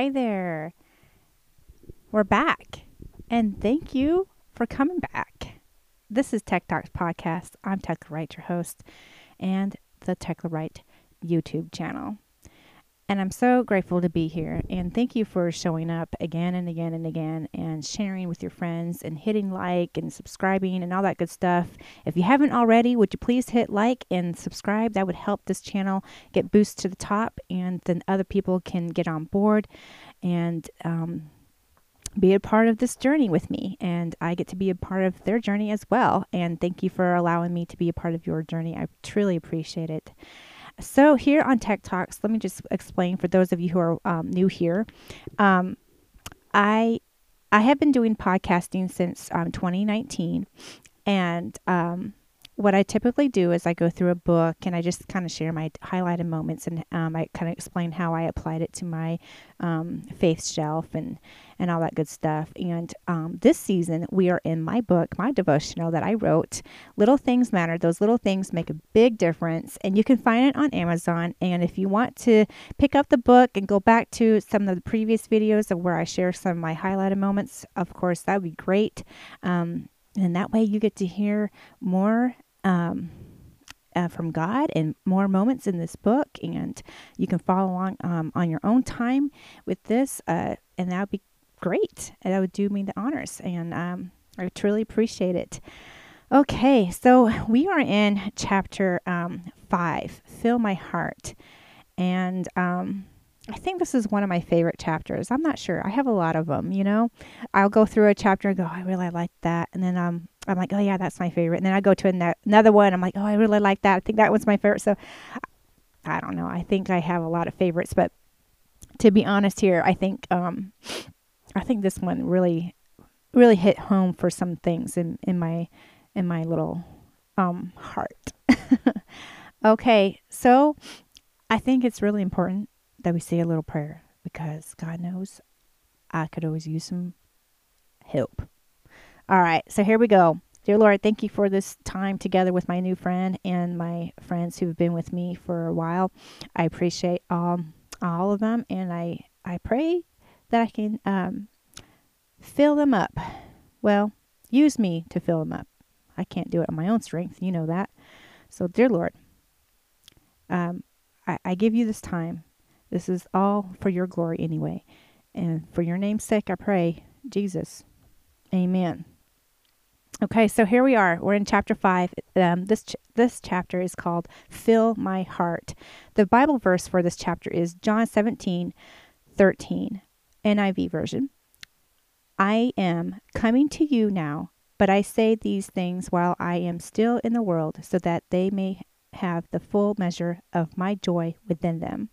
Hi there. We're back. And thank you for coming back. This is Tech Talks Podcast. I'm Tekla Wright, your host, and the Tekla Wright YouTube channel. And I'm so grateful to be here. And thank you for showing up again and again and again and sharing with your friends and hitting like and subscribing and all that good stuff. If you haven't already, would you please hit like and subscribe? That would help this channel get boost to the top and then other people can get on board and um, be a part of this journey with me. And I get to be a part of their journey as well. And thank you for allowing me to be a part of your journey. I truly appreciate it. So, here on Tech Talks, let me just explain for those of you who are um, new here. Um, I I have been doing podcasting since um, 2019, and um, what I typically do is I go through a book and I just kind of share my highlighted moments and um, I kind of explain how I applied it to my um, faith shelf and and all that good stuff. And um, this season we are in my book, my devotional that I wrote. Little things matter. Those little things make a big difference, and you can find it on Amazon. And if you want to pick up the book and go back to some of the previous videos of where I share some of my highlighted moments, of course that would be great. Um, and that way you get to hear more um, uh, from God and more moments in this book. And you can follow along um, on your own time with this. Uh, and that would be great. And that would do me the honors. And um, I truly appreciate it. Okay, so we are in chapter um, five Fill My Heart. And um, I think this is one of my favorite chapters. I'm not sure. I have a lot of them, you know. I'll go through a chapter and go, I really like that. And then um, I'm like, oh, yeah, that's my favorite. And then I go to another one. I'm like, oh, I really like that. I think that one's my favorite. So I don't know. I think I have a lot of favorites. But to be honest here, I think um, I think this one really, really hit home for some things in, in my in my little um, heart. okay, so I think it's really important that we say a little prayer because God knows I could always use some help. All right, so here we go. Dear Lord, thank you for this time together with my new friend and my friends who've been with me for a while. I appreciate all all of them, and I I pray that I can um, fill them up. Well, use me to fill them up. I can't do it on my own strength. You know that. So, dear Lord, um, I, I give you this time this is all for your glory anyway. And for your name's sake, I pray, Jesus. Amen. Okay, so here we are. We're in chapter five. Um, this ch- this chapter is called "Fill My Heart." The Bible verse for this chapter is John 17, 13, NIV version. I am coming to you now, but I say these things while I am still in the world, so that they may have the full measure of my joy within them.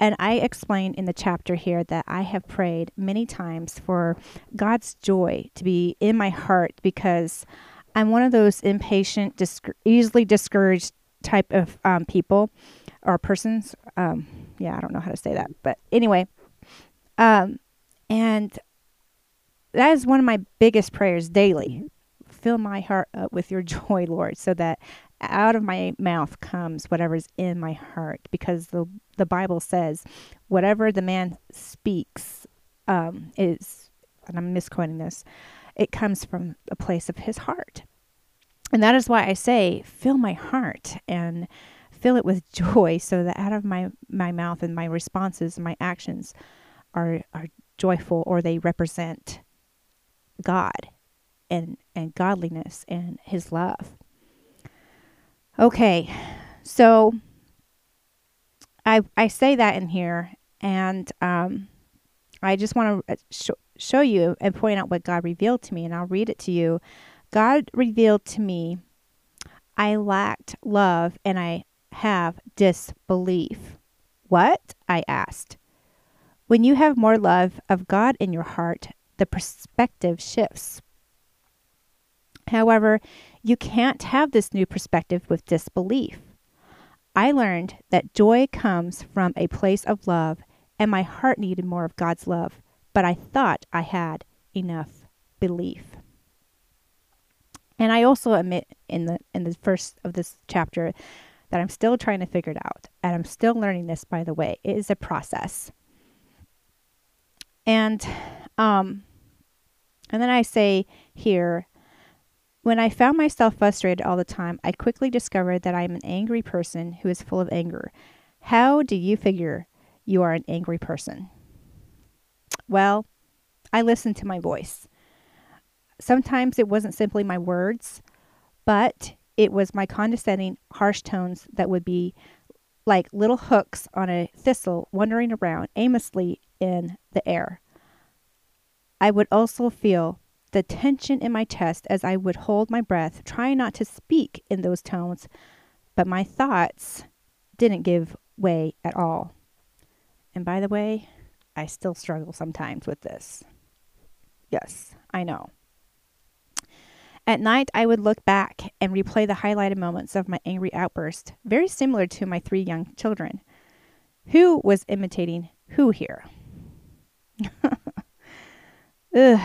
And I explain in the chapter here that I have prayed many times for God's joy to be in my heart because I'm one of those impatient, easily discouraged type of um, people or persons. Um, yeah, I don't know how to say that. But anyway, um, and that is one of my biggest prayers daily. Fill my heart up with your joy, Lord, so that out of my mouth comes whatever's in my heart because the the Bible says whatever the man speaks um, is and I'm misquoting this it comes from a place of his heart and that is why I say fill my heart and fill it with joy so that out of my my mouth and my responses and my actions are are joyful or they represent God and and godliness and his love Okay, so I I say that in here, and um, I just want to uh, sh- show you and point out what God revealed to me, and I'll read it to you. God revealed to me, I lacked love and I have disbelief. What? I asked. When you have more love of God in your heart, the perspective shifts. However, you can't have this new perspective with disbelief. I learned that joy comes from a place of love, and my heart needed more of God's love, but I thought I had enough belief. And I also admit in the in the first of this chapter that I'm still trying to figure it out, and I'm still learning this by the way. It is a process. And um and then I say here when I found myself frustrated all the time, I quickly discovered that I am an angry person who is full of anger. How do you figure you are an angry person? Well, I listened to my voice. Sometimes it wasn't simply my words, but it was my condescending, harsh tones that would be like little hooks on a thistle wandering around aimlessly in the air. I would also feel the tension in my chest as I would hold my breath, trying not to speak in those tones, but my thoughts didn't give way at all. And by the way, I still struggle sometimes with this. Yes, I know. At night, I would look back and replay the highlighted moments of my angry outburst, very similar to my three young children. Who was imitating who here? Ugh.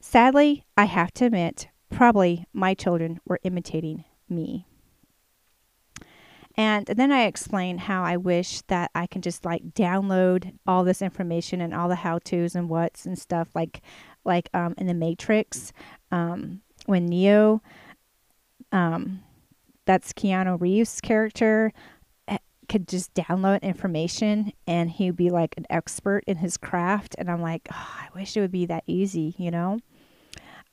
Sadly, I have to admit, probably my children were imitating me. And then I explain how I wish that I can just like download all this information and all the how tos and what's and stuff like like um, in the Matrix um, when Neo, um, that's Keanu Reeves' character, eh, could just download information and he'd be like an expert in his craft. And I'm like, oh, I wish it would be that easy, you know?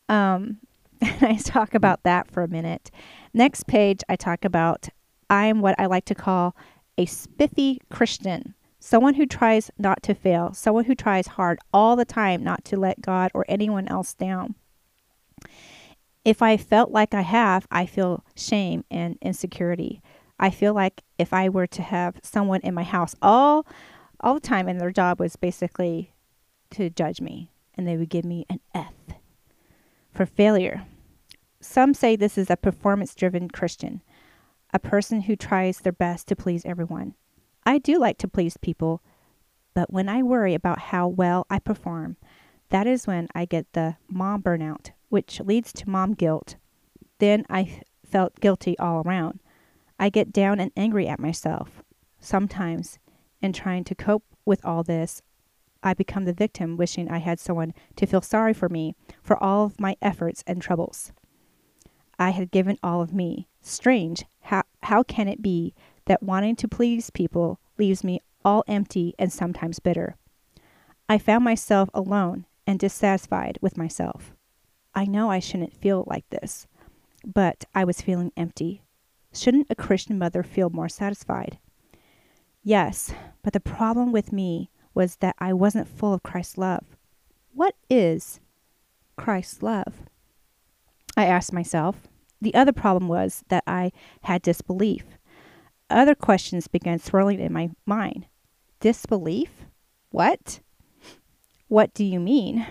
Um, and I talk about that for a minute. Next page, I talk about I'm what I like to call a spiffy Christian, someone who tries not to fail, someone who tries hard all the time not to let God or anyone else down. If I felt like I have, I feel shame and insecurity. I feel like if I were to have someone in my house all all the time and their job was basically to judge me and they would give me an F for failure. Some say this is a performance driven Christian, a person who tries their best to please everyone. I do like to please people, but when I worry about how well I perform, that is when I get the mom burnout, which leads to mom guilt. Then I felt guilty all around. I get down and angry at myself. Sometimes, in trying to cope with all this, I become the victim, wishing I had someone to feel sorry for me for all of my efforts and troubles. I had given all of me. Strange, how, how can it be that wanting to please people leaves me all empty and sometimes bitter? I found myself alone and dissatisfied with myself. I know I shouldn't feel like this, but I was feeling empty. Shouldn't a Christian mother feel more satisfied? Yes, but the problem with me was that I wasn't full of Christ's love. What is Christ's love? I asked myself. The other problem was that I had disbelief. Other questions began swirling in my mind. Disbelief? What? What do you mean?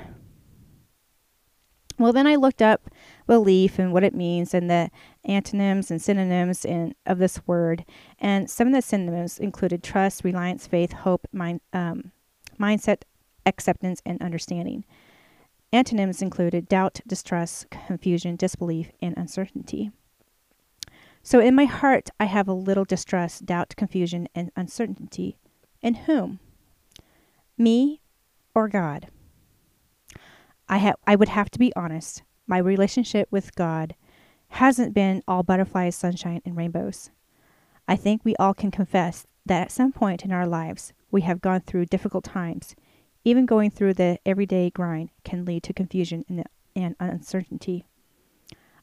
Well, then I looked up belief and what it means and the antonyms and synonyms in, of this word. And some of the synonyms included trust, reliance, faith, hope, mind, um, mindset, acceptance, and understanding. Antonyms included doubt, distrust, confusion, disbelief, and uncertainty. So in my heart, I have a little distrust, doubt, confusion, and uncertainty. In whom? Me or God? I, ha- I would have to be honest. My relationship with God hasn't been all butterflies, sunshine, and rainbows. I think we all can confess that at some point in our lives, we have gone through difficult times. Even going through the everyday grind can lead to confusion and, and uncertainty.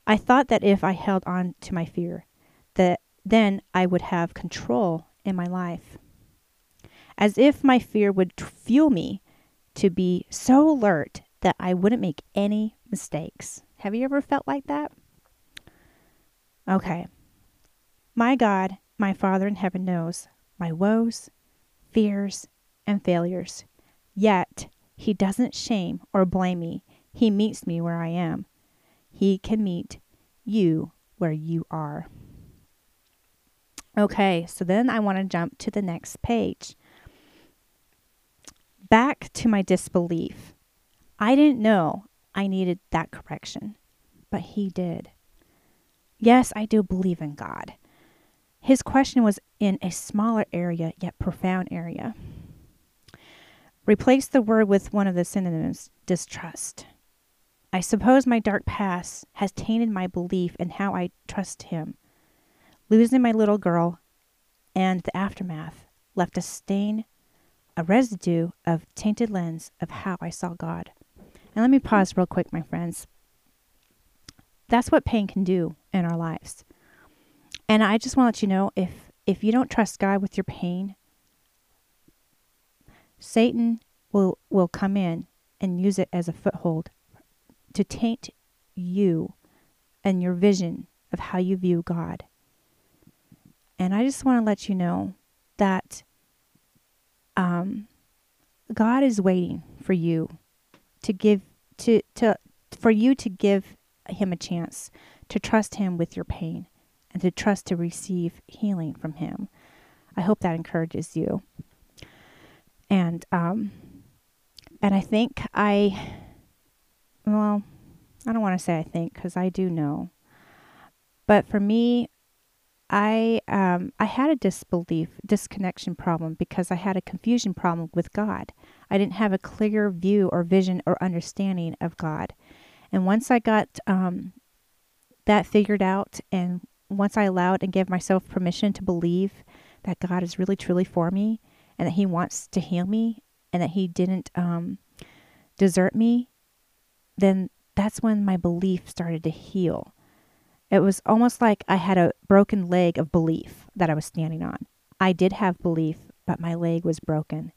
I thought that if I held on to my fear, that then I would have control in my life. As if my fear would fuel me to be so alert that I wouldn't make any mistakes. Have you ever felt like that? Okay. My God, my Father in heaven knows my woes, fears, and failures. Yet, He doesn't shame or blame me. He meets me where I am. He can meet you where you are. Okay, so then I want to jump to the next page. Back to my disbelief. I didn't know I needed that correction, but He did. Yes, I do believe in God. His question was in a smaller area, yet profound area. Replace the word with one of the synonyms distrust. I suppose my dark past has tainted my belief in how I trust him. Losing my little girl and the aftermath left a stain, a residue of tainted lens of how I saw God. And let me pause real quick, my friends. That's what pain can do in our lives. And I just want to let you know if if you don't trust God with your pain, Satan will will come in and use it as a foothold to taint you and your vision of how you view God. And I just want to let you know that um, God is waiting for you to give to to for you to give him a chance to trust him with your pain and to trust to receive healing from him. I hope that encourages you. And um and I think I well, I don't want to say I think cuz I do know. But for me I um I had a disbelief disconnection problem because I had a confusion problem with God. I didn't have a clear view or vision or understanding of God. And once I got um that figured out and once I allowed and gave myself permission to believe that God is really truly for me and that he wants to heal me and that he didn't um desert me, then that's when my belief started to heal it was almost like I had a broken leg of belief that I was standing on. I did have belief, but my leg was broken.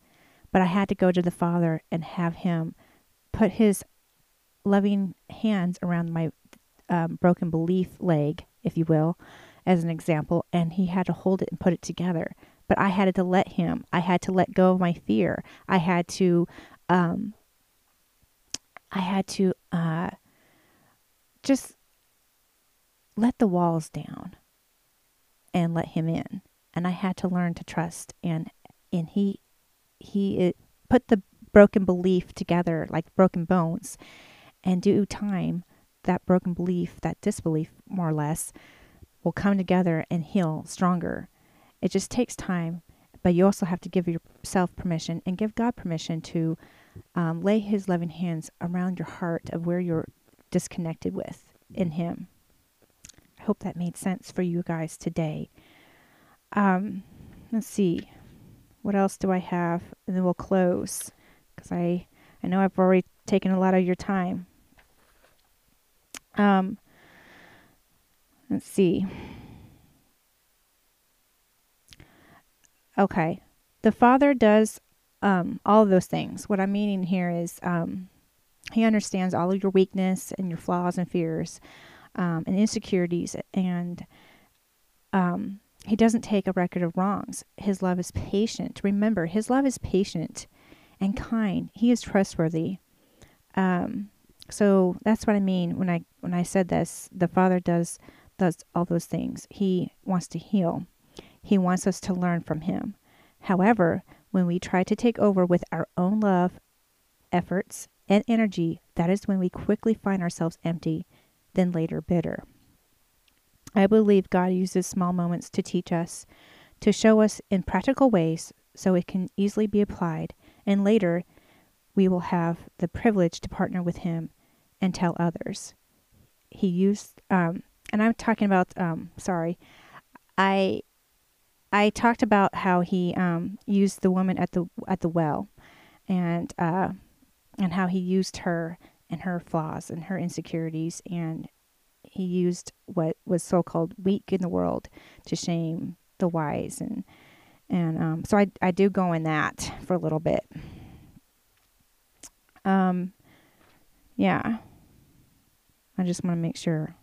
But I had to go to the Father and have Him put His loving hands around my um, broken belief leg, if you will, as an example, and He had to hold it and put it together. But I had to let Him. I had to let go of my fear. I had to, um, I had to, uh, just let the walls down and let him in. And I had to learn to trust and and he he it, put the broken belief together like broken bones and due time that broken belief, that disbelief more or less will come together and heal stronger. It just takes time, but you also have to give yourself permission and give God permission to um, lay His loving hands around your heart of where you're disconnected with in Him hope that made sense for you guys today. Um, let's see. What else do I have? And then we'll close because I, I know I've already taken a lot of your time. Um, let's see. Okay. The Father does um, all of those things. What I'm meaning here is um, He understands all of your weakness and your flaws and fears um, and insecurities, and um, he doesn't take a record of wrongs. His love is patient. Remember, his love is patient and kind. He is trustworthy. Um, so that's what I mean when I when I said this. The Father does does all those things. He wants to heal. He wants us to learn from him. However, when we try to take over with our own love, efforts, and energy, that is when we quickly find ourselves empty then later bitter. I believe God uses small moments to teach us, to show us in practical ways so it can easily be applied, and later we will have the privilege to partner with Him and tell others. He used, um, and I'm talking about, um, sorry, I I talked about how he um, used the woman at the at the well, and uh, and how he used her and her flaws and her insecurities and he used what was so called weak in the world to shame the wise and and um, so I, I do go in that for a little bit um yeah i just want to make sure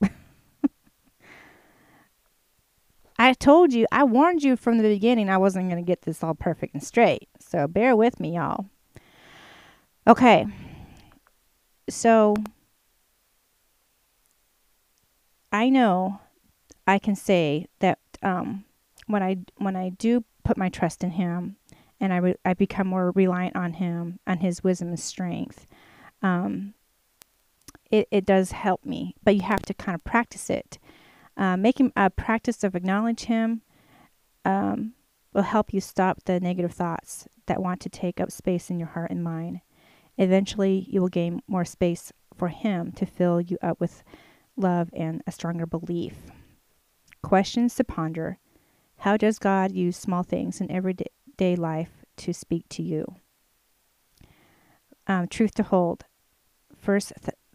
I told you, I warned you from the beginning I wasn't going to get this all perfect and straight. So bear with me, y'all. Okay. So I know I can say that um, when I when I do put my trust in Him and I re- I become more reliant on Him on His wisdom and strength, um, it it does help me. But you have to kind of practice it, uh, making a practice of acknowledge Him, um, will help you stop the negative thoughts that want to take up space in your heart and mind. Eventually, you will gain more space for Him to fill you up with love and a stronger belief. Questions to ponder How does God use small things in everyday life to speak to you? Um, truth to hold. First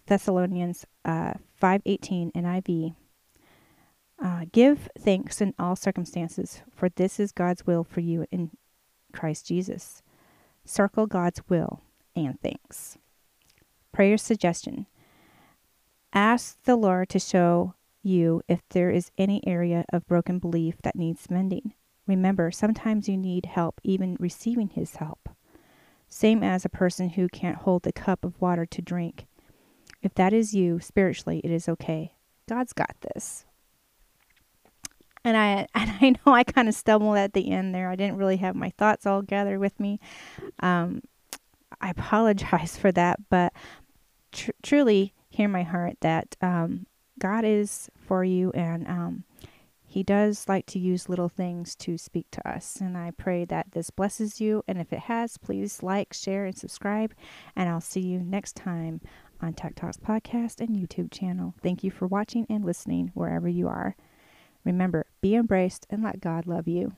Thessalonians uh, 5:18 NIV. Uh, give thanks in all circumstances, for this is God's will for you in Christ Jesus. Circle God's will and thanks. Prayer suggestion Ask the Lord to show you if there is any area of broken belief that needs mending. Remember, sometimes you need help even receiving His help. Same as a person who can't hold the cup of water to drink. If that is you spiritually, it is okay. God's got this. And I and I know I kind of stumbled at the end there. I didn't really have my thoughts all gathered with me. Um, I apologize for that, but tr- truly hear my heart that um, God is for you and um, He does like to use little things to speak to us. And I pray that this blesses you. And if it has, please like, share, and subscribe. And I'll see you next time on Tech Talks Podcast and YouTube channel. Thank you for watching and listening wherever you are. Remember, be embraced and let God love you.